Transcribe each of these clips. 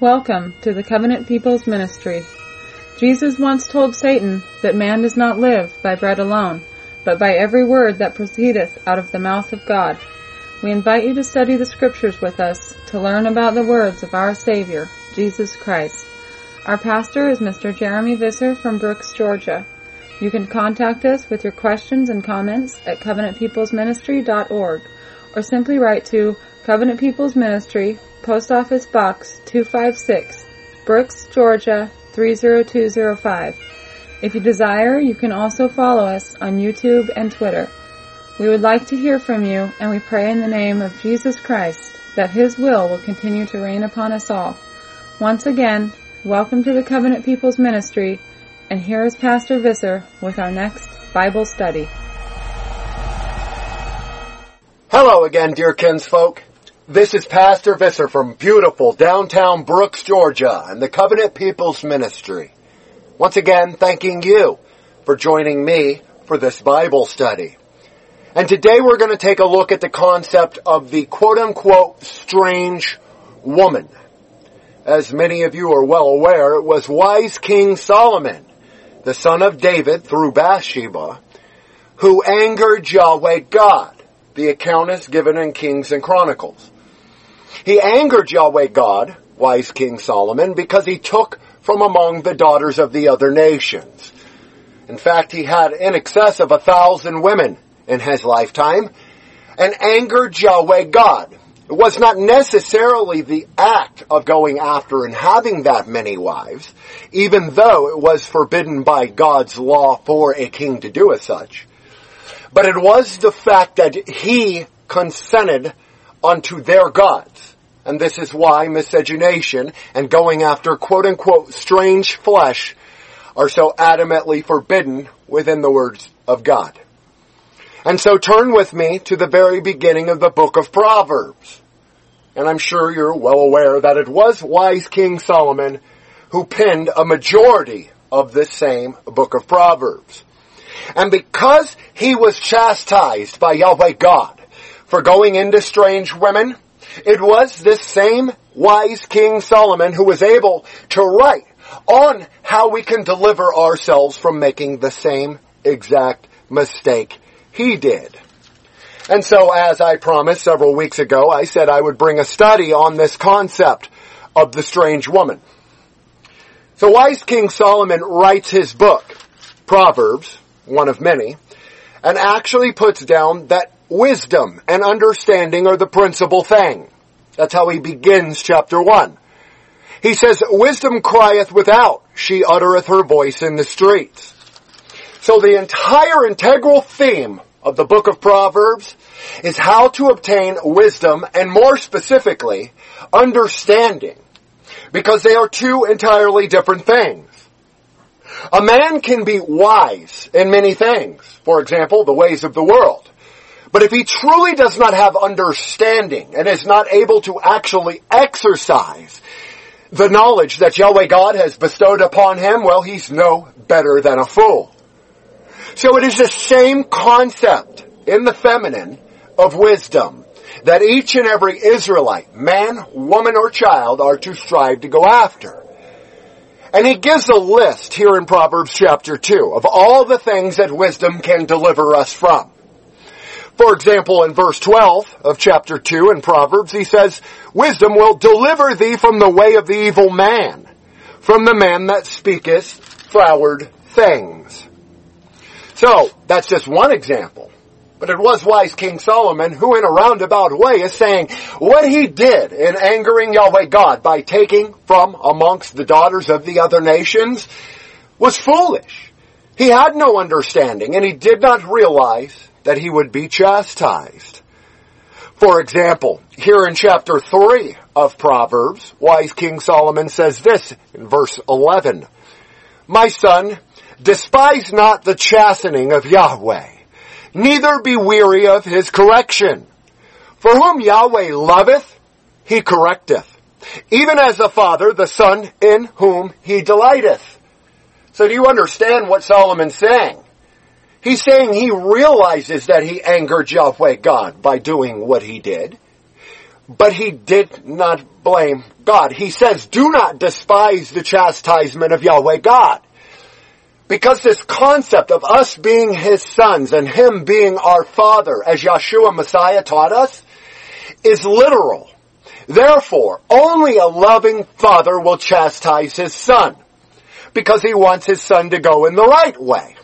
Welcome to the Covenant People's Ministry. Jesus once told Satan that man does not live by bread alone, but by every word that proceedeth out of the mouth of God. We invite you to study the scriptures with us to learn about the words of our Savior, Jesus Christ. Our pastor is Mr. Jeremy Visser from Brooks, Georgia. You can contact us with your questions and comments at covenantpeoplesministry.org or simply write to Covenant People's Ministry, Post Office Box 256, Brooks, Georgia 30205. If you desire, you can also follow us on YouTube and Twitter. We would like to hear from you, and we pray in the name of Jesus Christ that His will will continue to reign upon us all. Once again, welcome to the Covenant People's Ministry, and here is Pastor Visser with our next Bible study. Hello again, dear kinsfolk. This is Pastor Visser from beautiful downtown Brooks, Georgia, and the Covenant People's Ministry. Once again, thanking you for joining me for this Bible study. And today we're going to take a look at the concept of the quote unquote strange woman. As many of you are well aware, it was wise King Solomon, the son of David through Bathsheba, who angered Yahweh God. The account is given in Kings and Chronicles. He angered Yahweh God, wise King Solomon, because he took from among the daughters of the other nations. In fact, he had in excess of a thousand women in his lifetime and angered Yahweh God. It was not necessarily the act of going after and having that many wives, even though it was forbidden by God's law for a king to do as such. But it was the fact that he consented unto their gods. And this is why miscegenation and going after quote unquote strange flesh are so adamantly forbidden within the words of God. And so turn with me to the very beginning of the book of Proverbs. And I'm sure you're well aware that it was wise King Solomon who penned a majority of this same book of Proverbs. And because he was chastised by Yahweh God for going into strange women, it was this same wise King Solomon who was able to write on how we can deliver ourselves from making the same exact mistake he did. And so as I promised several weeks ago, I said I would bring a study on this concept of the strange woman. So wise King Solomon writes his book, Proverbs, one of many, and actually puts down that wisdom and understanding are the principal thing. That's how he begins chapter one. He says, wisdom crieth without, she uttereth her voice in the streets. So the entire integral theme of the book of Proverbs is how to obtain wisdom and more specifically, understanding. Because they are two entirely different things. A man can be wise in many things. For example, the ways of the world. But if he truly does not have understanding and is not able to actually exercise the knowledge that Yahweh God has bestowed upon him, well, he's no better than a fool. So it is the same concept in the feminine of wisdom that each and every Israelite, man, woman, or child are to strive to go after. And he gives a list here in Proverbs chapter 2 of all the things that wisdom can deliver us from. For example, in verse 12 of chapter 2 in Proverbs, he says, Wisdom will deliver thee from the way of the evil man, from the man that speaketh froward things. So, that's just one example. But it was wise King Solomon who in a roundabout way is saying what he did in angering Yahweh God by taking from amongst the daughters of the other nations was foolish. He had no understanding and he did not realize that he would be chastised. For example, here in chapter 3 of Proverbs, wise King Solomon says this in verse 11, My son, despise not the chastening of Yahweh neither be weary of his correction. For whom Yahweh loveth, he correcteth. Even as the Father, the Son, in whom he delighteth. So do you understand what Solomon's saying? He's saying he realizes that he angered Yahweh God by doing what he did. But he did not blame God. He says, do not despise the chastisement of Yahweh God. Because this concept of us being his sons and him being our father, as Yeshua Messiah taught us, is literal. Therefore, only a loving father will chastise his son because he wants his son to go in the right way.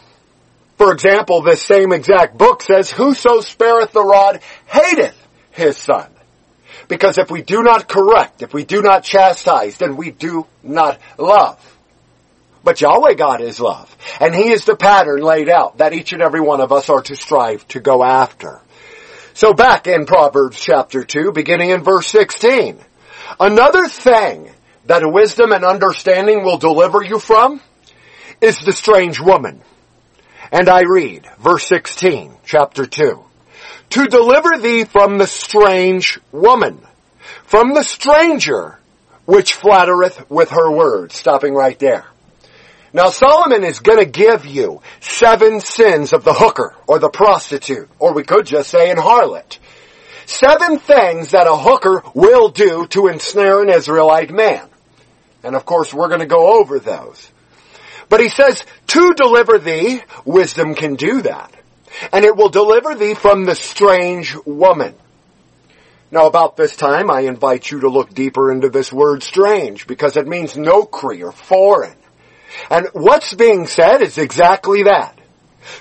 For example, this same exact book says, whoso spareth the rod hateth his son. Because if we do not correct, if we do not chastise, then we do not love. But Yahweh God is love. And He is the pattern laid out that each and every one of us are to strive to go after. So back in Proverbs chapter 2, beginning in verse 16. Another thing that wisdom and understanding will deliver you from is the strange woman. And I read, verse 16, chapter 2. To deliver thee from the strange woman, from the stranger, which flattereth with her words. Stopping right there. Now Solomon is going to give you seven sins of the hooker or the prostitute, or we could just say an harlot. Seven things that a hooker will do to ensnare an Israelite man. And of course we're going to go over those. But he says, to deliver thee, wisdom can do that. And it will deliver thee from the strange woman. Now about this time, I invite you to look deeper into this word strange, because it means nokri or foreign. And what's being said is exactly that.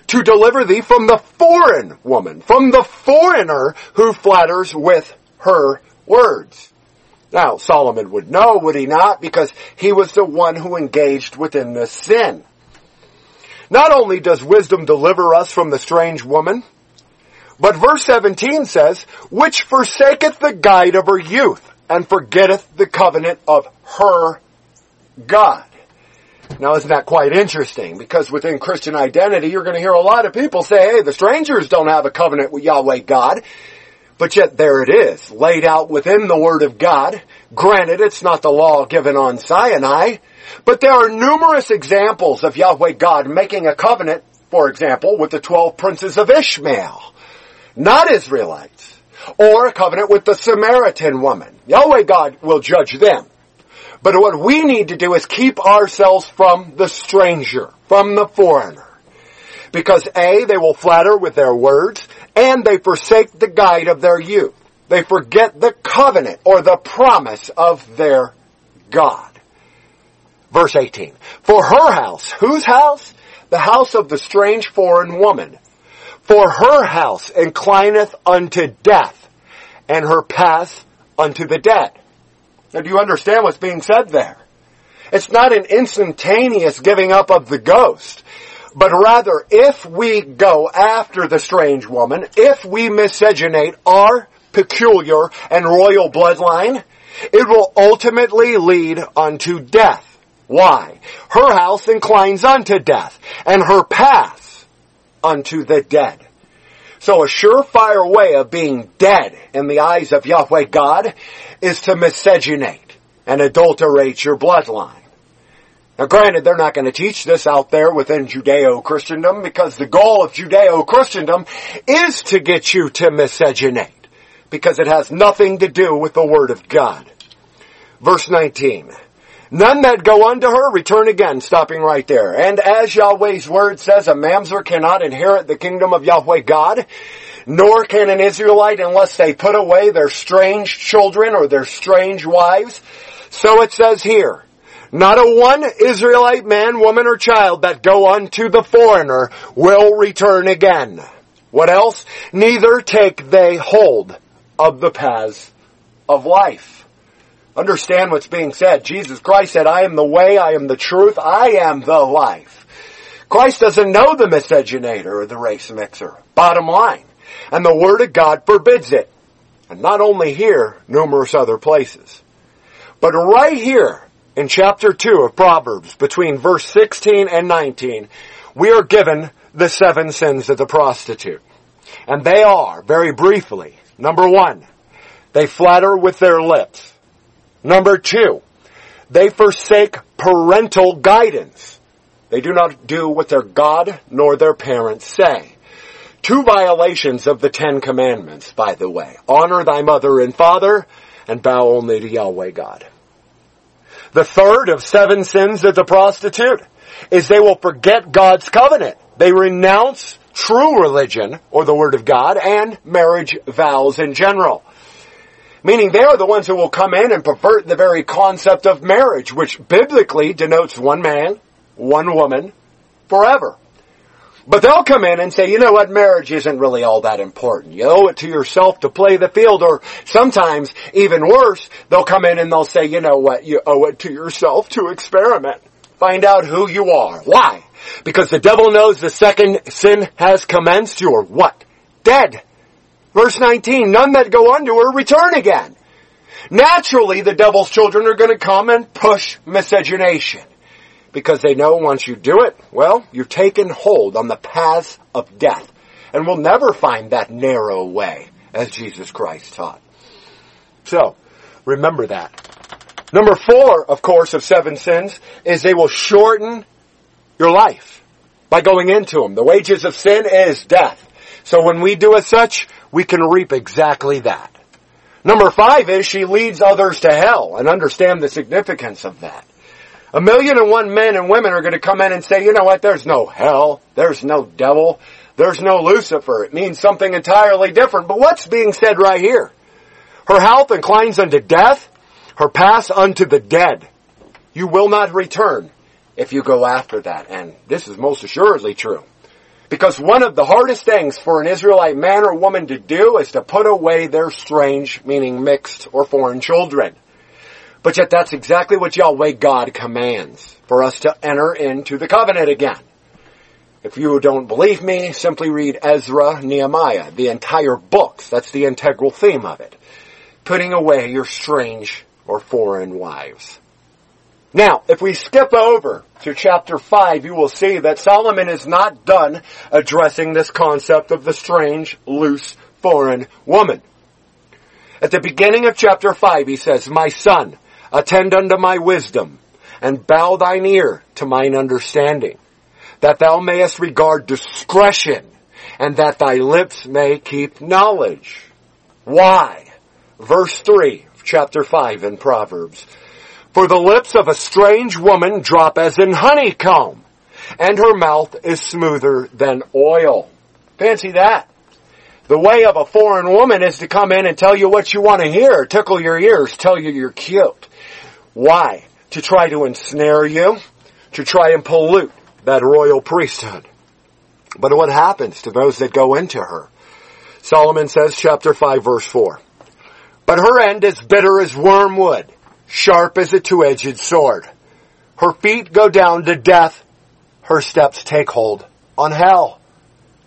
To deliver thee from the foreign woman, from the foreigner who flatters with her words. Now, Solomon would know, would he not? Because he was the one who engaged within this sin. Not only does wisdom deliver us from the strange woman, but verse 17 says, which forsaketh the guide of her youth and forgetteth the covenant of her God. Now isn't that quite interesting? Because within Christian identity, you're going to hear a lot of people say, hey, the strangers don't have a covenant with Yahweh God. But yet there it is, laid out within the Word of God. Granted, it's not the law given on Sinai, but there are numerous examples of Yahweh God making a covenant, for example, with the twelve princes of Ishmael, not Israelites, or a covenant with the Samaritan woman. Yahweh God will judge them. But what we need to do is keep ourselves from the stranger, from the foreigner. Because A, they will flatter with their words, and they forsake the guide of their youth. They forget the covenant or the promise of their God. Verse 18. For her house, whose house? The house of the strange foreign woman. For her house inclineth unto death, and her path unto the dead. Now do you understand what's being said there? It's not an instantaneous giving up of the ghost, but rather if we go after the strange woman, if we miscegenate our peculiar and royal bloodline, it will ultimately lead unto death. Why? Her house inclines unto death, and her path unto the dead. So a surefire way of being dead in the eyes of Yahweh God is to miscegenate and adulterate your bloodline. Now granted, they're not going to teach this out there within Judeo-Christendom because the goal of Judeo-Christendom is to get you to miscegenate because it has nothing to do with the Word of God. Verse 19. None that go unto her return again, stopping right there. And as Yahweh's word says, a mamzer cannot inherit the kingdom of Yahweh God, nor can an Israelite unless they put away their strange children or their strange wives. So it says here, not a one Israelite man, woman, or child that go unto the foreigner will return again. What else? Neither take they hold of the paths of life. Understand what's being said. Jesus Christ said, I am the way, I am the truth, I am the life. Christ doesn't know the miscegenator or the race mixer. Bottom line. And the Word of God forbids it. And not only here, numerous other places. But right here in chapter 2 of Proverbs, between verse 16 and 19, we are given the seven sins of the prostitute. And they are, very briefly, number one, they flatter with their lips. Number two, they forsake parental guidance. They do not do what their God nor their parents say. Two violations of the Ten Commandments, by the way. Honor thy mother and father, and bow only to Yahweh God. The third of seven sins of the prostitute is they will forget God's covenant. They renounce true religion, or the Word of God, and marriage vows in general. Meaning they are the ones who will come in and pervert the very concept of marriage, which biblically denotes one man, one woman, forever. But they'll come in and say, you know what, marriage isn't really all that important. You owe it to yourself to play the field, or sometimes, even worse, they'll come in and they'll say, you know what, you owe it to yourself to experiment. Find out who you are. Why? Because the devil knows the second sin has commenced, you are what? Dead. Verse 19, none that go unto her return again. Naturally, the devil's children are going to come and push miscegenation. Because they know once you do it, well, you've taken hold on the paths of death. And will never find that narrow way, as Jesus Christ taught. So, remember that. Number four, of course, of seven sins is they will shorten your life by going into them. The wages of sin is death. So when we do as such, we can reap exactly that. Number five is she leads others to hell and understand the significance of that. A million and one men and women are going to come in and say, you know what, there's no hell, there's no devil, there's no Lucifer. It means something entirely different. But what's being said right here? Her health inclines unto death, her pass unto the dead. You will not return if you go after that. And this is most assuredly true. Because one of the hardest things for an Israelite man or woman to do is to put away their strange, meaning mixed or foreign children. But yet that's exactly what Yahweh God commands for us to enter into the covenant again. If you don't believe me, simply read Ezra, Nehemiah, the entire books. That's the integral theme of it. Putting away your strange or foreign wives. Now, if we skip over to chapter 5, you will see that Solomon is not done addressing this concept of the strange, loose, foreign woman. At the beginning of chapter 5, he says, My son, attend unto my wisdom, and bow thine ear to mine understanding, that thou mayest regard discretion, and that thy lips may keep knowledge. Why? Verse 3, chapter 5 in Proverbs. For the lips of a strange woman drop as in honeycomb, and her mouth is smoother than oil. Fancy that. The way of a foreign woman is to come in and tell you what you want to hear, tickle your ears, tell you you're cute. Why? To try to ensnare you, to try and pollute that royal priesthood. But what happens to those that go into her? Solomon says, chapter 5 verse 4. But her end is bitter as wormwood sharp as a two-edged sword. Her feet go down to death. Her steps take hold on hell.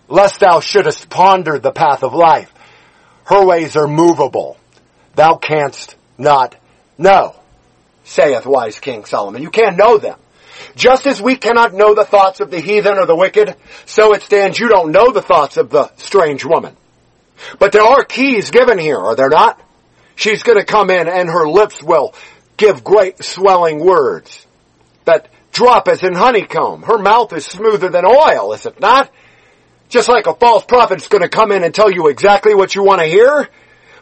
Lest thou shouldest ponder the path of life. Her ways are movable. Thou canst not know, saith wise King Solomon. You can't know them. Just as we cannot know the thoughts of the heathen or the wicked, so it stands you don't know the thoughts of the strange woman. But there are keys given here, are there not? She's going to come in and her lips will give great swelling words that drop as in honeycomb. Her mouth is smoother than oil, is it not? Just like a false prophet is going to come in and tell you exactly what you want to hear.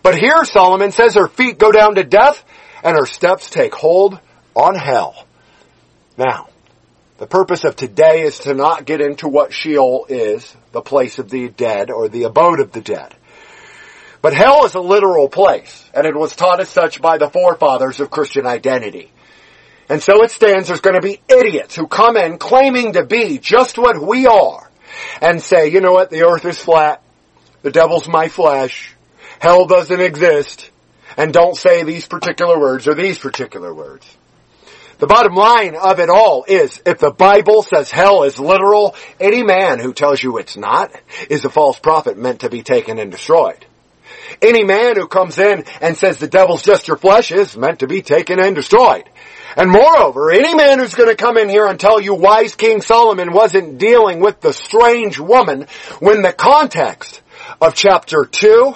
But here Solomon says her feet go down to death and her steps take hold on hell. Now, the purpose of today is to not get into what Sheol is, the place of the dead or the abode of the dead. But hell is a literal place, and it was taught as such by the forefathers of Christian identity. And so it stands there's going to be idiots who come in claiming to be just what we are and say, you know what, the earth is flat, the devil's my flesh, hell doesn't exist, and don't say these particular words or these particular words. The bottom line of it all is, if the Bible says hell is literal, any man who tells you it's not is a false prophet meant to be taken and destroyed. Any man who comes in and says the devil's just your flesh is meant to be taken and destroyed. And moreover, any man who's going to come in here and tell you wise King Solomon wasn't dealing with the strange woman when the context of chapter 2,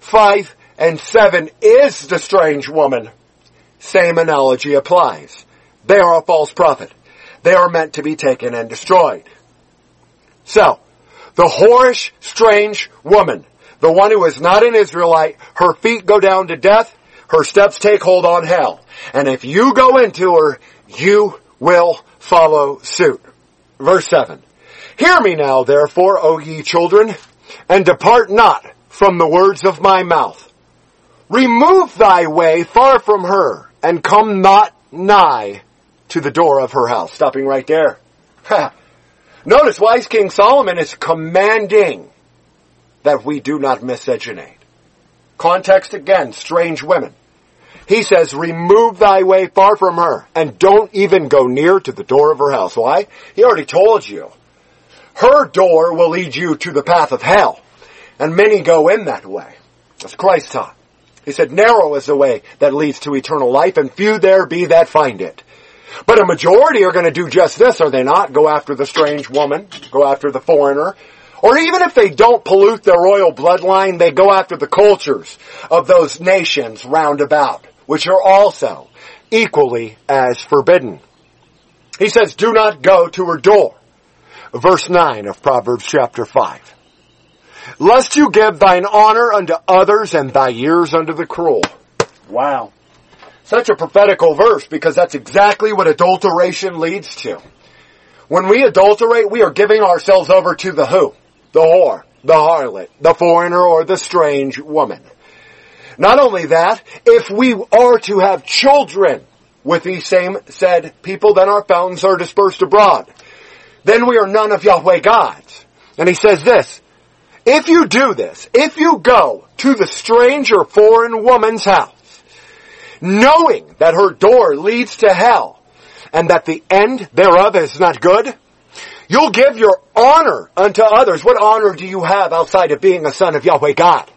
5, and 7 is the strange woman, same analogy applies. They are a false prophet. They are meant to be taken and destroyed. So, The whorish, strange woman, the one who is not an Israelite, her feet go down to death, her steps take hold on hell. And if you go into her, you will follow suit. Verse 7. Hear me now, therefore, O ye children, and depart not from the words of my mouth. Remove thy way far from her, and come not nigh to the door of her house. Stopping right there. Notice wise King Solomon is commanding that we do not miscegenate. Context again, strange women. He says, remove thy way far from her and don't even go near to the door of her house. Why? He already told you. Her door will lead you to the path of hell. And many go in that way. As Christ taught. He said, narrow is the way that leads to eternal life and few there be that find it. But a majority are going to do just this, are they not? Go after the strange woman, go after the foreigner. Or even if they don't pollute their royal bloodline, they go after the cultures of those nations round about, which are also equally as forbidden. He says, do not go to her door. Verse 9 of Proverbs chapter 5. Lest you give thine honor unto others and thy years unto the cruel. Wow. Such a prophetical verse because that's exactly what adulteration leads to. When we adulterate, we are giving ourselves over to the who? The whore, the harlot, the foreigner, or the strange woman. Not only that, if we are to have children with these same said people, then our fountains are dispersed abroad. Then we are none of Yahweh gods. And he says this, if you do this, if you go to the strange or foreign woman's house, knowing that her door leads to hell, and that the end thereof is not good, you'll give your honor unto others. What honor do you have outside of being a son of Yahweh God?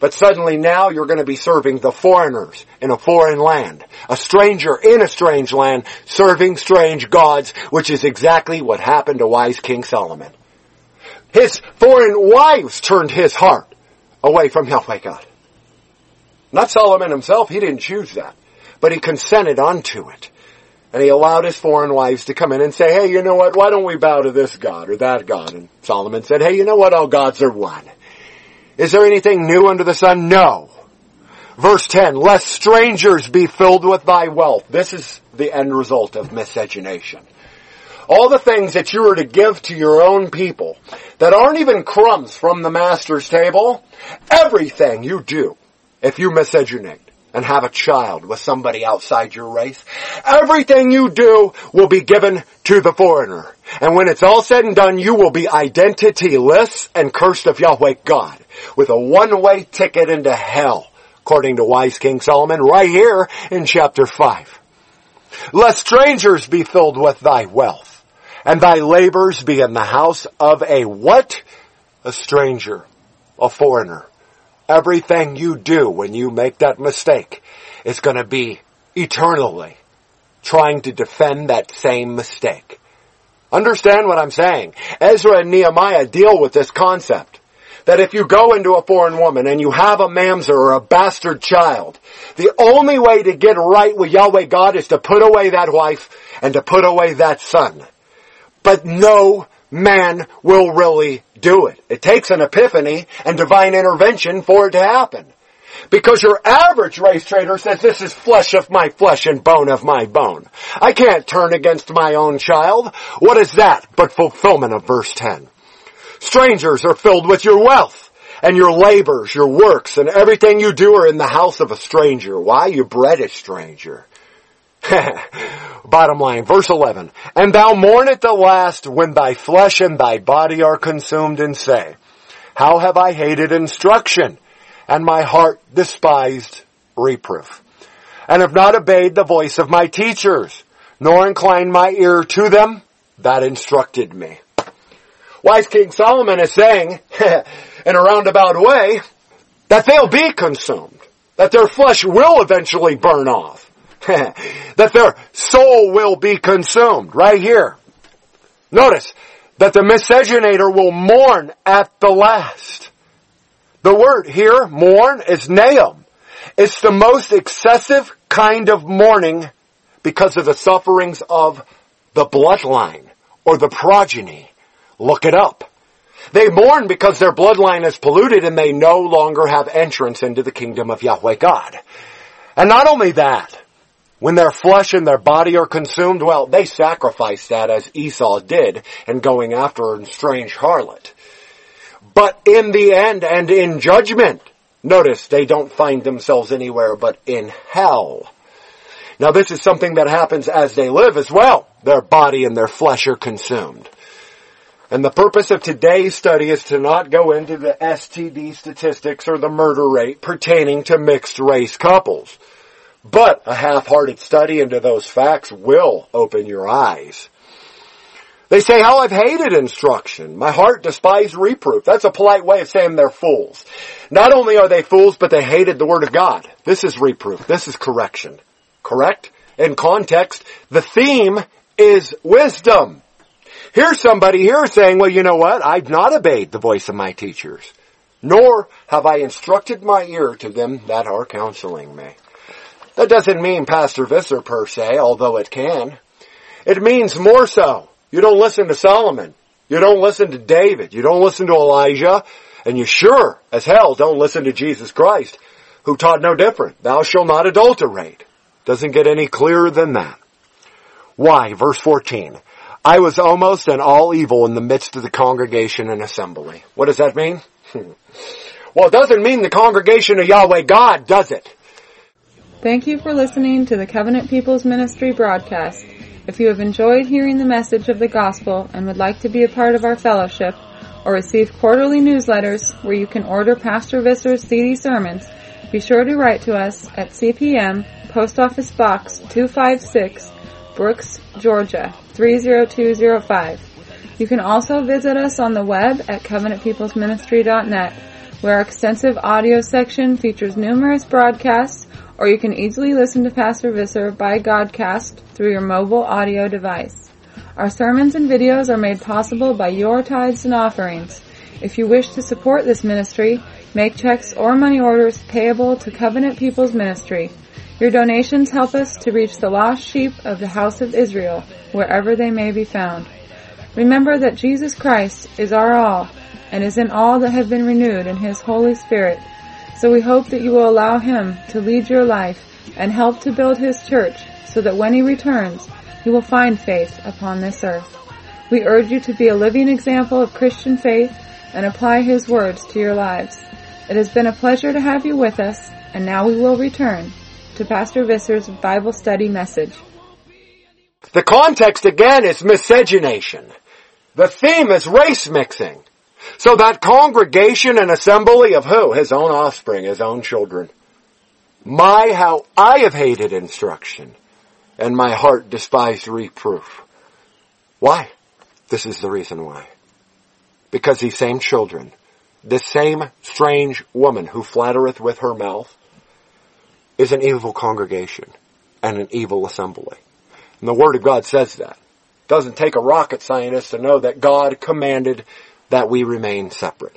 But suddenly now you're going to be serving the foreigners in a foreign land. A stranger in a strange land serving strange gods, which is exactly what happened to wise King Solomon. His foreign wives turned his heart away from Yahweh God. Not Solomon himself, he didn't choose that. But he consented unto it. And he allowed his foreign wives to come in and say, hey, you know what, why don't we bow to this God or that God? And Solomon said, hey, you know what, all gods are one. Is there anything new under the sun? No. Verse 10, lest strangers be filled with thy wealth. This is the end result of miscegenation all the things that you are to give to your own people that aren't even crumbs from the master's table, everything you do, if you miscegenate and have a child with somebody outside your race, everything you do will be given to the foreigner. And when it's all said and done, you will be identityless and cursed of Yahweh God with a one-way ticket into hell, according to wise King Solomon right here in chapter 5. Let strangers be filled with thy wealth and thy labors be in the house of a what? A stranger, a foreigner. Everything you do when you make that mistake is going to be eternally trying to defend that same mistake. Understand what I'm saying? Ezra and Nehemiah deal with this concept. That if you go into a foreign woman and you have a mamzer or a bastard child, the only way to get right with Yahweh God is to put away that wife and to put away that son. But no man will really do it. It takes an epiphany and divine intervention for it to happen. Because your average race trader says this is flesh of my flesh and bone of my bone. I can't turn against my own child. What is that but fulfillment of verse 10? Strangers are filled with your wealth and your labors, your works, and everything you do are in the house of a stranger. Why? You bred a stranger. Bottom line, verse 11. And thou mourn at the last when thy flesh and thy body are consumed and say, How have I hated instruction and my heart despised reproof and have not obeyed the voice of my teachers nor inclined my ear to them that instructed me. Wise King Solomon is saying, in a roundabout way, that they'll be consumed, that their flesh will eventually burn off that their soul will be consumed right here. Notice that the miscegenator will mourn at the last. The word here, mourn, is naum. It's the most excessive kind of mourning because of the sufferings of the bloodline or the progeny. Look it up. They mourn because their bloodline is polluted and they no longer have entrance into the kingdom of Yahweh God. And not only that, when their flesh and their body are consumed, well, they sacrifice that as Esau did in going after a strange harlot. But in the end and in judgment, notice they don't find themselves anywhere but in hell. Now this is something that happens as they live as well. Their body and their flesh are consumed. And the purpose of today's study is to not go into the STD statistics or the murder rate pertaining to mixed race couples. But a half-hearted study into those facts will open your eyes. They say, how I've hated instruction. My heart despised reproof. That's a polite way of saying they're fools. Not only are they fools, but they hated the word of God. This is reproof. This is correction. Correct? In context, the theme is wisdom. Here's somebody here saying, well, you know what? I've not obeyed the voice of my teachers, nor have I instructed my ear to them that are counseling me. That doesn't mean Pastor Visser per se, although it can. It means more so. You don't listen to Solomon. You don't listen to David. You don't listen to Elijah. And you sure as hell don't listen to Jesus Christ, who taught no different. Thou shalt not adulterate. Doesn't get any clearer than that. Why? Verse 14. I was almost an all evil in the midst of the congregation and assembly. What does that mean? well, it doesn't mean the congregation of Yahweh God, does it? Thank you for listening to the Covenant People's Ministry broadcast. If you have enjoyed hearing the message of the gospel and would like to be a part of our fellowship or receive quarterly newsletters where you can order Pastor Visser's CD sermons, be sure to write to us at CPM Post Office Box 256, Brooks, Georgia 30205. You can also visit us on the web at covenantpeoplesministry.net where our extensive audio section features numerous broadcasts or you can easily listen to Pastor Visser by Godcast through your mobile audio device. Our sermons and videos are made possible by your tithes and offerings. If you wish to support this ministry, make checks or money orders payable to Covenant People's Ministry. Your donations help us to reach the lost sheep of the house of Israel, wherever they may be found. Remember that Jesus Christ is our all, and is in all that have been renewed in His Holy Spirit, so we hope that you will allow Him to lead your life and help to build His church so that when He returns, He will find faith upon this earth. We urge you to be a living example of Christian faith and apply His words to your lives. It has been a pleasure to have you with us, and now we will return to Pastor Visser's Bible study message. The context again is miscegenation. The theme is race mixing. So that congregation and assembly of who? His own offspring, his own children. My, how I have hated instruction, and my heart despised reproof. Why? This is the reason why. Because these same children, this same strange woman who flattereth with her mouth, is an evil congregation and an evil assembly. And the Word of God says that. It Doesn't take a rocket scientist to know that God commanded that we remain separate.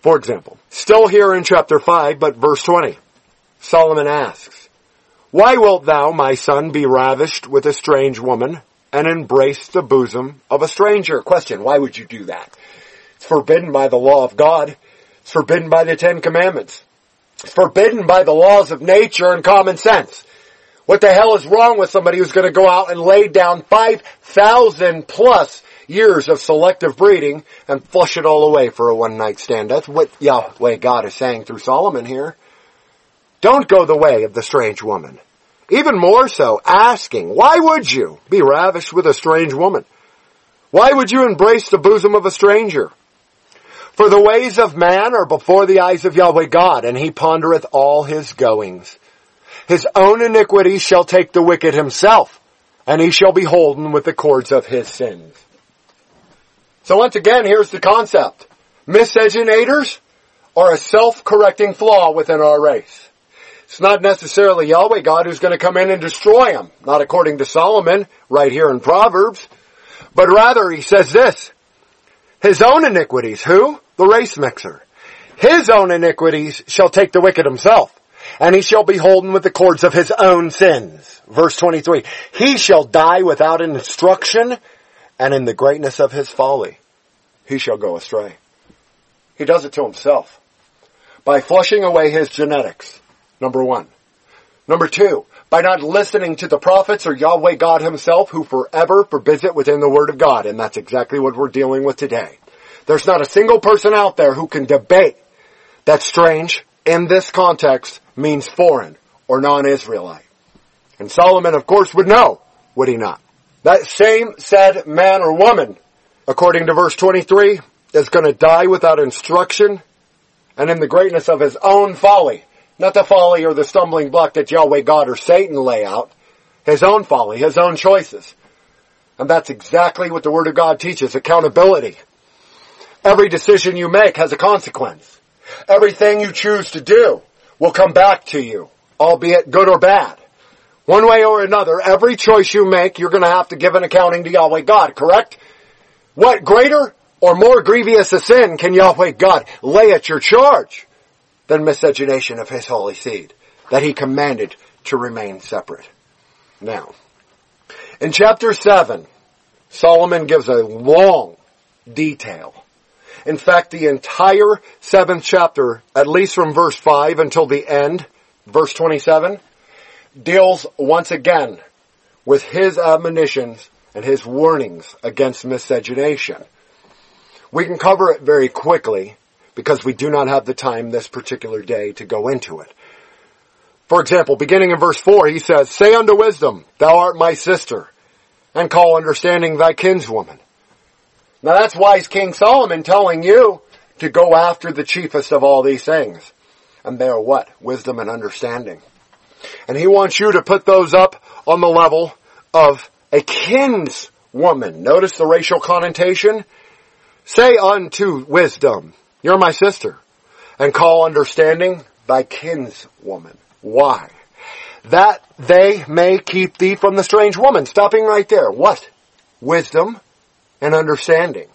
For example, still here in chapter 5, but verse 20, Solomon asks, Why wilt thou, my son, be ravished with a strange woman and embrace the bosom of a stranger? Question, why would you do that? It's forbidden by the law of God. It's forbidden by the Ten Commandments. It's forbidden by the laws of nature and common sense. What the hell is wrong with somebody who's going to go out and lay down 5,000 plus years of selective breeding and flush it all away for a one night stand. That's what Yahweh God is saying through Solomon here. Don't go the way of the strange woman. Even more so, asking, why would you be ravished with a strange woman? Why would you embrace the bosom of a stranger? For the ways of man are before the eyes of Yahweh God, and he pondereth all his goings. His own iniquity shall take the wicked himself, and he shall be holden with the cords of his sins. So once again, here's the concept. Miscegenators are a self-correcting flaw within our race. It's not necessarily Yahweh God who's going to come in and destroy them, not according to Solomon, right here in Proverbs, but rather he says this, his own iniquities, who? The race mixer. His own iniquities shall take the wicked himself, and he shall be holden with the cords of his own sins. Verse 23, he shall die without instruction, and in the greatness of his folly. he shall go astray. He does it to himself by flushing away his genetics. Number one. Number two, by not listening to the prophets or Yahweh God himself who forever forbids it within the word of God. And that's exactly what we're dealing with today. There's not a single person out there who can debate that strange in this context means foreign or non-Israelite. And Solomon of course would know, would he not? That same said man or woman, according to verse 23, is going to die without instruction and in the greatness of his own folly. Not the folly or the stumbling block that Yahweh God or Satan lay out. His own folly, his own choices. And that's exactly what the Word of God teaches, accountability. Every decision you make has a consequence. Everything you choose to do will come back to you, albeit good or bad. One way or another, every choice you make, you're going to have to give an accounting to Yahweh God, correct? What greater or more grievous a sin can Yahweh God lay at your charge than miscegenation of his holy seed that he commanded to remain separate? Now, in chapter 7, Solomon gives a long detail. In fact, the entire seventh chapter, at least from verse 5 until the end, verse 27, deals once again with his admonitions and his warnings against miscegenation. We can cover it very quickly because we do not have the time this particular day to go into it. For example, beginning in verse 4, he says, Say unto wisdom, thou art my sister, and call understanding thy kinswoman. Now that's wise King Solomon telling you to go after the chiefest of all these things. And they are what? Wisdom and understanding. And he wants you to put those up on the level of a kinswoman. Notice the racial connotation. Say unto wisdom, you're my sister, and call understanding thy kinswoman. Why? That they may keep thee from the strange woman. Stopping right there. What? Wisdom and understanding.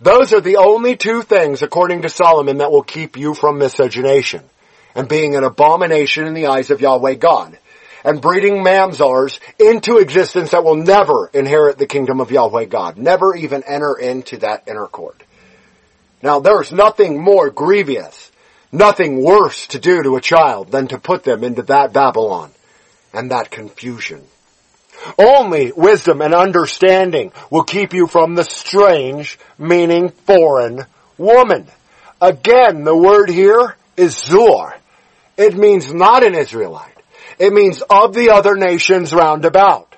Those are the only two things, according to Solomon, that will keep you from miscegenation and being an abomination in the eyes of Yahweh God and breeding mamzars into existence that will never inherit the kingdom of Yahweh God, never even enter into that inner court. Now there's nothing more grievous, nothing worse to do to a child than to put them into that Babylon and that confusion. Only wisdom and understanding will keep you from the strange, meaning foreign woman. Again, the word here is zur. It means not an Israelite. It means of the other nations round about.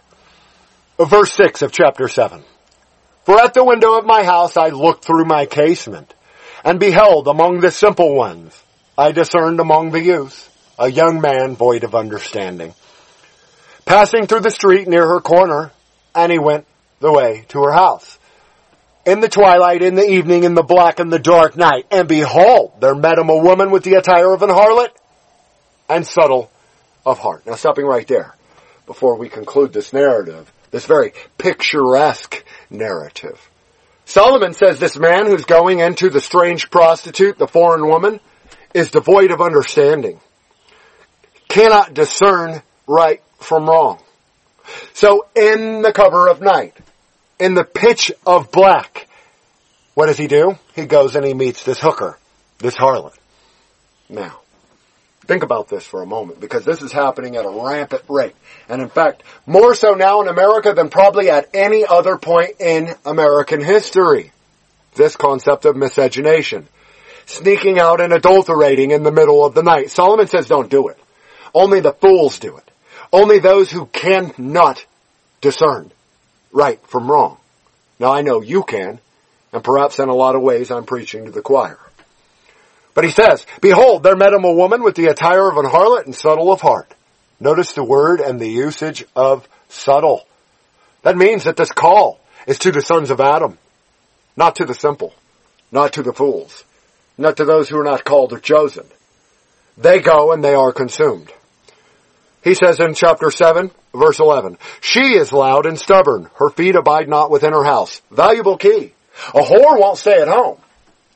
Verse 6 of chapter 7. For at the window of my house I looked through my casement, and beheld among the simple ones, I discerned among the youth, a young man void of understanding. Passing through the street near her corner, and he went the way to her house. In the twilight, in the evening, in the black and the dark night, and behold, there met him a woman with the attire of an harlot, and subtle of heart. Now stopping right there before we conclude this narrative, this very picturesque narrative. Solomon says this man who's going into the strange prostitute, the foreign woman, is devoid of understanding. Cannot discern right from wrong. So in the cover of night, in the pitch of black, what does he do? He goes and he meets this hooker, this harlot. Now, Think about this for a moment because this is happening at a rampant rate. And in fact, more so now in America than probably at any other point in American history. This concept of miscegenation. Sneaking out and adulterating in the middle of the night. Solomon says don't do it. Only the fools do it. Only those who cannot discern right from wrong. Now I know you can, and perhaps in a lot of ways I'm preaching to the choir. But he says, Behold, there met him a woman with the attire of an harlot and subtle of heart. Notice the word and the usage of subtle. That means that this call is to the sons of Adam, not to the simple, not to the fools, not to those who are not called or chosen. They go and they are consumed. He says in chapter 7, verse 11, She is loud and stubborn. Her feet abide not within her house. Valuable key. A whore won't stay at home.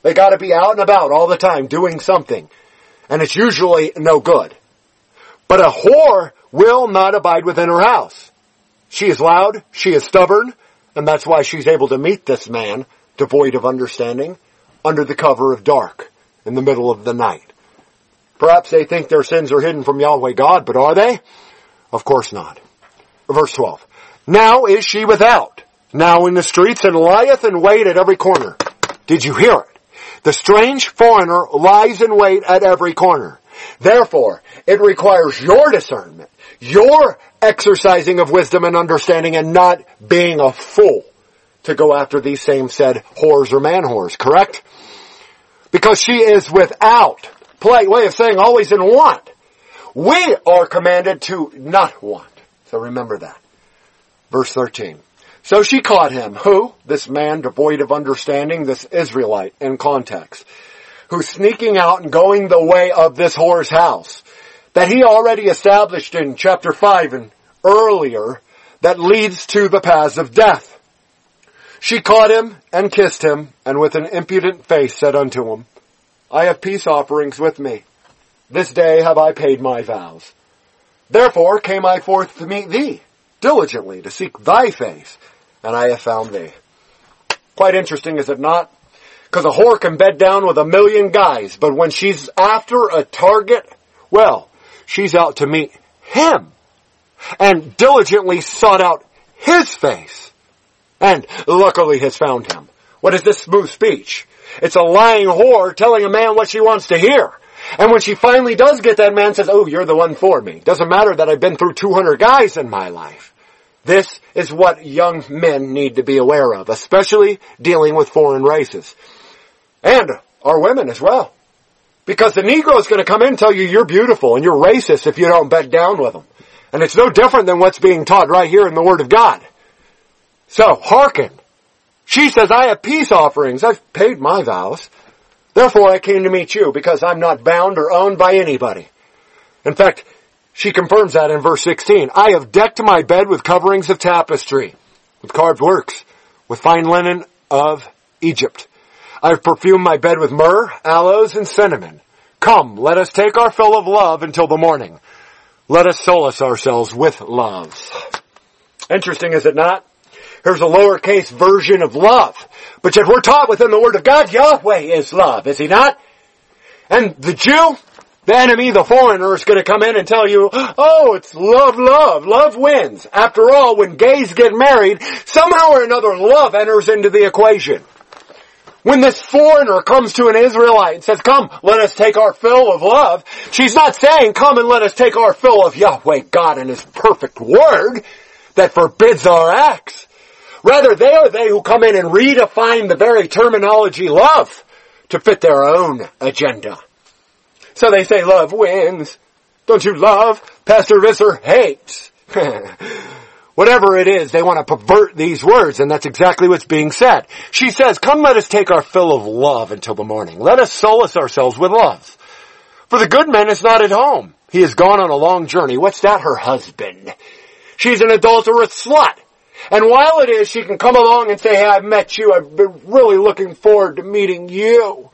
They gotta be out and about all the time doing something. And it's usually no good. But a whore will not abide within her house. She is loud, she is stubborn, and that's why she's able to meet this man devoid of understanding, under the cover of dark, in the middle of the night. Perhaps they think their sins are hidden from Yahweh God, but are they? Of course not. Verse 12. Now is she without, now in the streets, and lieth in wait at every corner. Did you hear it? The strange foreigner lies in wait at every corner. Therefore, it requires your discernment, your exercising of wisdom and understanding and not being a fool to go after these same said whores or man whores, correct? Because she is without polite way of saying always in want. We are commanded to not want. So remember that. Verse 13. So she caught him. Who? This man devoid of understanding, this Israelite in context, who's sneaking out and going the way of this whore's house that he already established in chapter 5 and earlier that leads to the paths of death. She caught him and kissed him and with an impudent face said unto him, I have peace offerings with me. This day have I paid my vows. Therefore came I forth to meet thee, diligently to seek thy face, and I have found thee. Quite interesting, is it not? Because a whore can bed down with a million guys, but when she's after a target, well, she's out to meet him, and diligently sought out his face, and luckily has found him. What is this smooth speech? It's a lying whore telling a man what she wants to hear. And when she finally does get that man says, oh, you're the one for me. Doesn't matter that I've been through 200 guys in my life. This is what young men need to be aware of, especially dealing with foreign races. And our women as well. Because the Negro is going to come in and tell you you're beautiful and you're racist if you don't bed down with them. And it's no different than what's being taught right here in the Word of God. So, hearken. She says, I have peace offerings. I've paid my vows. Therefore I came to meet you because I'm not bound or owned by anybody. In fact, she confirms that in verse 16. I have decked my bed with coverings of tapestry, with carved works, with fine linen of Egypt. I've perfumed my bed with myrrh, aloes, and cinnamon. Come, let us take our fill of love until the morning. Let us solace ourselves with love. Interesting, is it not? Here's a lowercase version of love. But yet we're taught within the Word of God, Yahweh is love, is He not? And the Jew, the enemy, the foreigner is going to come in and tell you, oh, it's love, love, love wins. After all, when gays get married, somehow or another love enters into the equation. When this foreigner comes to an Israelite and says, come, let us take our fill of love, she's not saying, come and let us take our fill of Yahweh God and His perfect word that forbids our acts. Rather, they are they who come in and redefine the very terminology love to fit their own agenda. So they say love wins. Don't you love? Pastor Visser hates. Whatever it is, they want to pervert these words, and that's exactly what's being said. She says, come let us take our fill of love until the morning. Let us solace ourselves with love. For the good man is not at home. He has gone on a long journey. What's that? Her husband. She's an adulterous slut. And while it is, she can come along and say, hey, I've met you. I've been really looking forward to meeting you.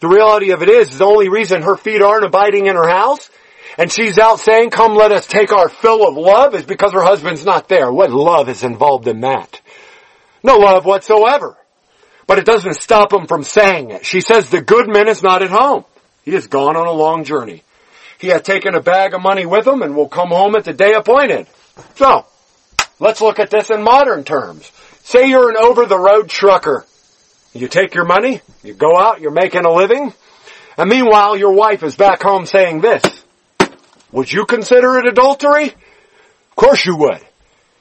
The reality of it is, the only reason her feet aren't abiding in her house and she's out saying, come let us take our fill of love is because her husband's not there. What love is involved in that? No love whatsoever. But it doesn't stop him from saying it. She says the good man is not at home. He has gone on a long journey. He has taken a bag of money with him and will come home at the day appointed. So, Let's look at this in modern terms. Say you're an over-the-road trucker. You take your money, you go out, you're making a living, and meanwhile your wife is back home saying this. Would you consider it adultery? Of course you would.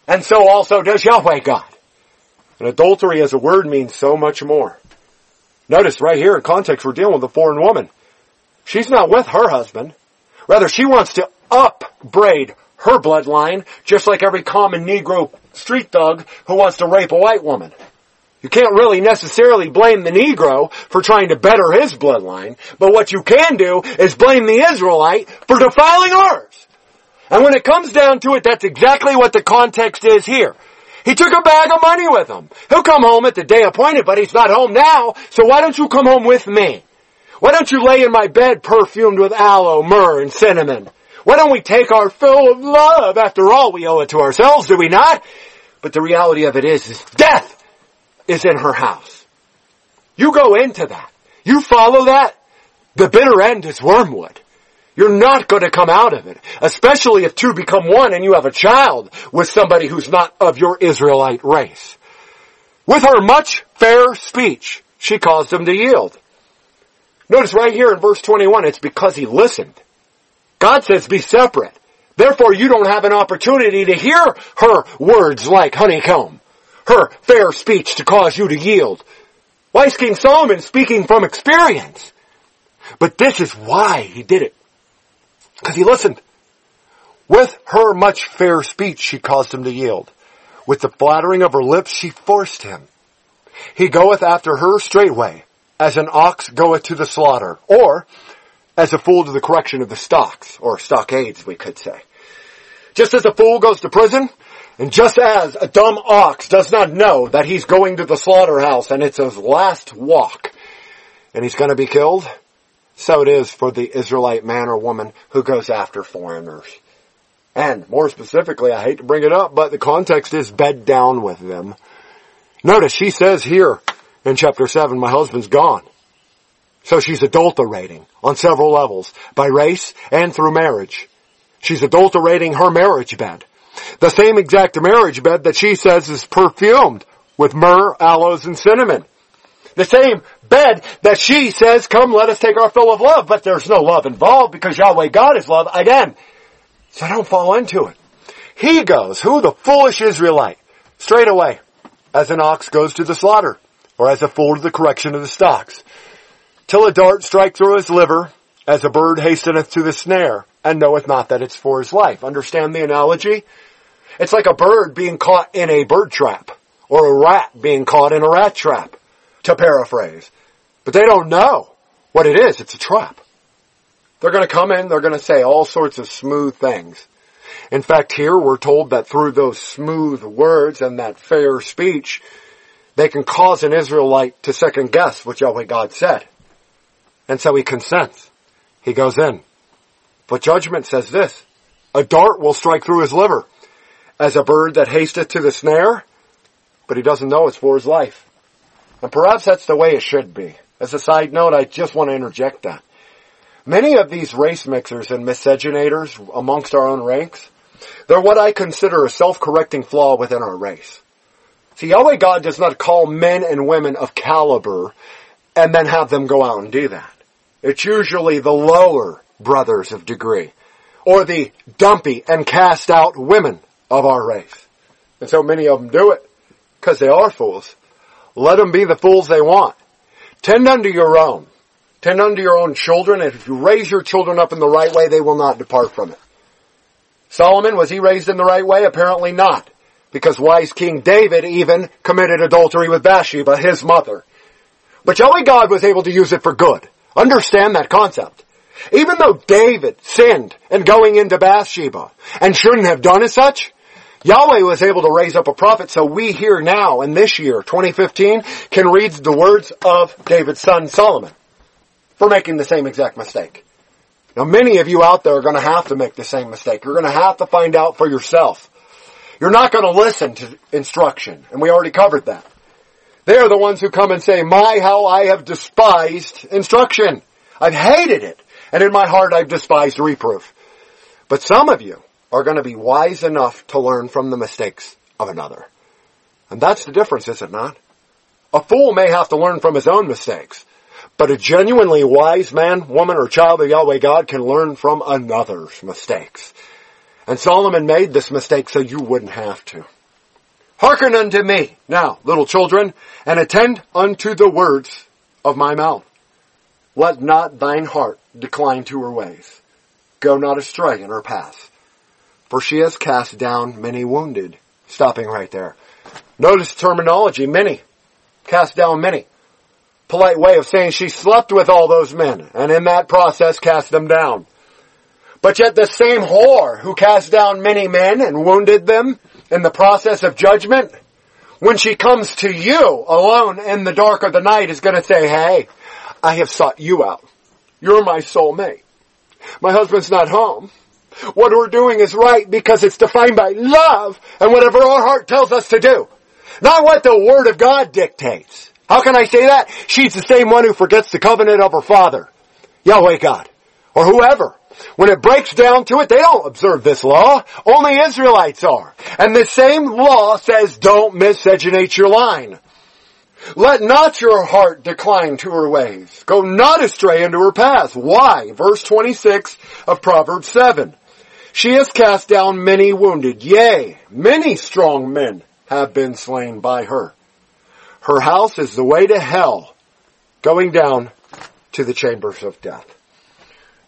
And so also does Yahweh God. And adultery as a word means so much more. Notice right here in context we're dealing with a foreign woman. She's not with her husband. Rather, she wants to upbraid her bloodline, just like every common Negro street thug who wants to rape a white woman. You can't really necessarily blame the Negro for trying to better his bloodline, but what you can do is blame the Israelite for defiling ours. And when it comes down to it, that's exactly what the context is here. He took a bag of money with him. He'll come home at the day appointed, but he's not home now, so why don't you come home with me? Why don't you lay in my bed perfumed with aloe, myrrh, and cinnamon? Why don't we take our fill of love? After all, we owe it to ourselves, do we not? But the reality of it is, is death is in her house. You go into that. You follow that. The bitter end is wormwood. You're not going to come out of it, especially if two become one and you have a child with somebody who's not of your Israelite race. With her much fair speech, she caused him to yield. Notice right here in verse 21, it's because he listened. God says be separate. Therefore you don't have an opportunity to hear her words like honeycomb, her fair speech to cause you to yield. Is King Solomon speaking from experience? But this is why he did it. Because he listened. With her much fair speech she caused him to yield. With the flattering of her lips she forced him. He goeth after her straightway, as an ox goeth to the slaughter, or as a fool to the correction of the stocks, or stockades we could say. Just as a fool goes to prison, and just as a dumb ox does not know that he's going to the slaughterhouse and it's his last walk, and he's gonna be killed, so it is for the Israelite man or woman who goes after foreigners. And more specifically, I hate to bring it up, but the context is bed down with them. Notice she says here in chapter 7, my husband's gone. So she's adulterating on several levels, by race and through marriage. She's adulterating her marriage bed. The same exact marriage bed that she says is perfumed with myrrh, aloes, and cinnamon. The same bed that she says, come let us take our fill of love, but there's no love involved because Yahweh God is love again. So don't fall into it. He goes, who the foolish Israelite, straight away, as an ox goes to the slaughter, or as a fool to the correction of the stocks, till a dart strike through his liver, as a bird hasteneth to the snare, and knoweth not that it's for his life. Understand the analogy? It's like a bird being caught in a bird trap, or a rat being caught in a rat trap, to paraphrase. But they don't know what it is. It's a trap. They're going to come in, they're going to say all sorts of smooth things. In fact, here we're told that through those smooth words and that fair speech, they can cause an Israelite to second guess what Yahweh God said. And so he consents. He goes in. But judgment says this, a dart will strike through his liver as a bird that hasteth to the snare, but he doesn't know it's for his life. And perhaps that's the way it should be. As a side note, I just want to interject that. Many of these race mixers and miscegenators amongst our own ranks, they're what I consider a self-correcting flaw within our race. See, Yahweh God does not call men and women of caliber and then have them go out and do that. It's usually the lower brothers of degree or the dumpy and cast out women of our race. And so many of them do it because they are fools. Let them be the fools they want. Tend unto your own. Tend unto your own children, and if you raise your children up in the right way, they will not depart from it. Solomon, was he raised in the right way? Apparently not. Because wise King David even committed adultery with Bathsheba, his mother. But Yahweh God was able to use it for good. Understand that concept. Even though David sinned in going into Bathsheba and shouldn't have done as such, Yahweh was able to raise up a prophet so we here now in this year, 2015, can read the words of David's son Solomon for making the same exact mistake. Now many of you out there are going to have to make the same mistake. You're going to have to find out for yourself. You're not going to listen to instruction, and we already covered that. They are the ones who come and say, my, how I have despised instruction. I've hated it. And in my heart I've despised reproof. But some of you, are going to be wise enough to learn from the mistakes of another. And that's the difference, is it not? A fool may have to learn from his own mistakes, but a genuinely wise man, woman, or child of Yahweh God can learn from another's mistakes. And Solomon made this mistake so you wouldn't have to. Hearken unto me, now, little children, and attend unto the words of my mouth. Let not thine heart decline to her ways. Go not astray in her paths for she has cast down many wounded. Stopping right there. Notice terminology, many. Cast down many. Polite way of saying she slept with all those men, and in that process cast them down. But yet the same whore who cast down many men and wounded them in the process of judgment, when she comes to you alone in the dark of the night is going to say, hey, I have sought you out. You're my soulmate. My husband's not home. What we're doing is right because it's defined by love and whatever our heart tells us to do. Not what the Word of God dictates. How can I say that? She's the same one who forgets the covenant of her father, Yahweh God, or whoever. When it breaks down to it, they don't observe this law. Only Israelites are. And the same law says don't miscegenate your line. Let not your heart decline to her ways. Go not astray into her path. Why? Verse 26 of Proverbs 7. She has cast down many wounded. Yea, many strong men have been slain by her. Her house is the way to hell, going down to the chambers of death.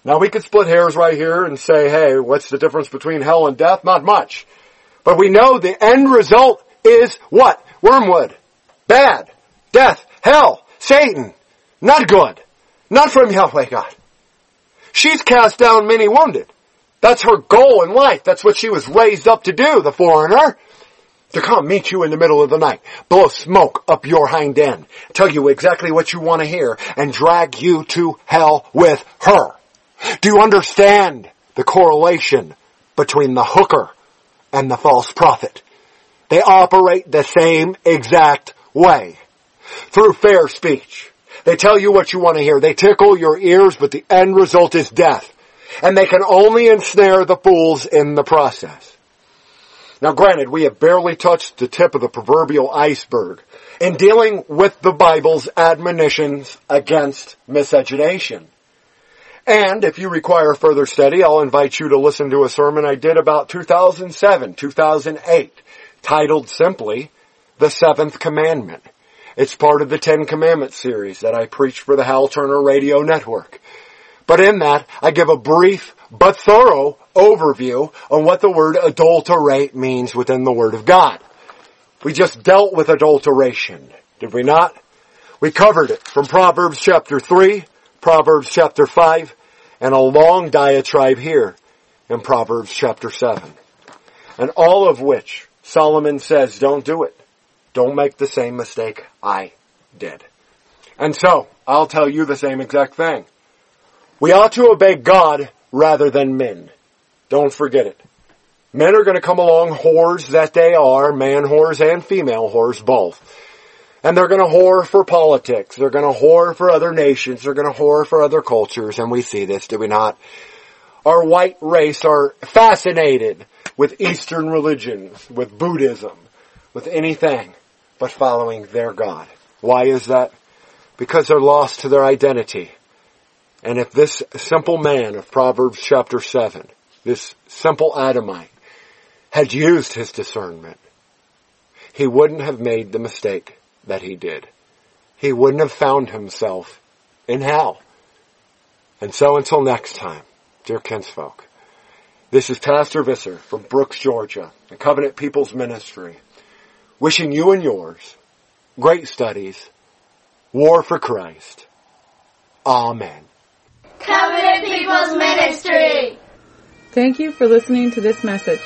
Now we could split hairs right here and say, hey, what's the difference between hell and death? Not much. But we know the end result is what? Wormwood. Bad. Death. Hell. Satan. Not good. Not from Yahweh God. She's cast down many wounded. That's her goal in life. That's what she was raised up to do, the foreigner to come meet you in the middle of the night, blow smoke up your hind end, tell you exactly what you want to hear, and drag you to hell with her. Do you understand the correlation between the hooker and the false prophet? They operate the same exact way. Through fair speech. They tell you what you want to hear. They tickle your ears, but the end result is death. And they can only ensnare the fools in the process. Now granted, we have barely touched the tip of the proverbial iceberg in dealing with the Bible's admonitions against miscegenation. And if you require further study, I'll invite you to listen to a sermon I did about 2007, 2008, titled simply, The Seventh Commandment. It's part of the Ten Commandments series that I preach for the Hal Turner Radio Network. But in that, I give a brief but thorough overview on what the word adulterate means within the Word of God. We just dealt with adulteration, did we not? We covered it from Proverbs chapter 3, Proverbs chapter 5, and a long diatribe here in Proverbs chapter 7. And all of which Solomon says, don't do it. Don't make the same mistake I did. And so, I'll tell you the same exact thing. We ought to obey God rather than men. Don't forget it. Men are going to come along whores that they are, man whores and female whores both. And they're going to whore for politics. They're going to whore for other nations. They're going to whore for other cultures. And we see this, do we not? Our white race are fascinated with Eastern religions, with Buddhism, with anything but following their God. Why is that? Because they're lost to their identity. And if this simple man of Proverbs chapter 7, this simple Adamite, had used his discernment, he wouldn't have made the mistake that he did. He wouldn't have found himself in hell. And so until next time, dear kinsfolk, this is Pastor Visser from Brooks, Georgia, the Covenant People's Ministry, wishing you and yours great studies, war for Christ. Amen. Covenant People's Ministry. Thank you for listening to this message.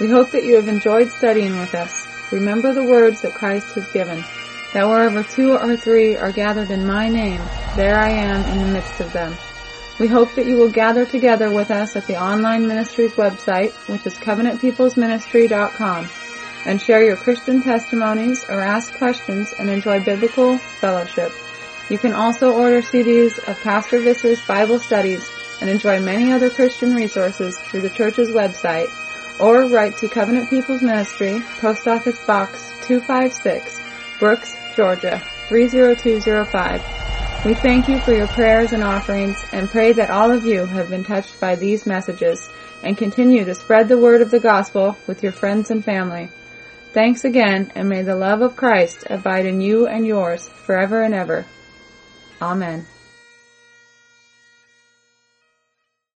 We hope that you have enjoyed studying with us. Remember the words that Christ has given, that wherever two or three are gathered in my name, there I am in the midst of them. We hope that you will gather together with us at the online ministry's website, which is covenantpeoplesministry.com, and share your Christian testimonies or ask questions and enjoy biblical fellowship. You can also order CDs of Pastor Visser's Bible studies and enjoy many other Christian resources through the church's website or write to Covenant People's Ministry, Post Office Box 256, Brooks, Georgia 30205. We thank you for your prayers and offerings and pray that all of you have been touched by these messages and continue to spread the word of the gospel with your friends and family. Thanks again and may the love of Christ abide in you and yours forever and ever. Amen.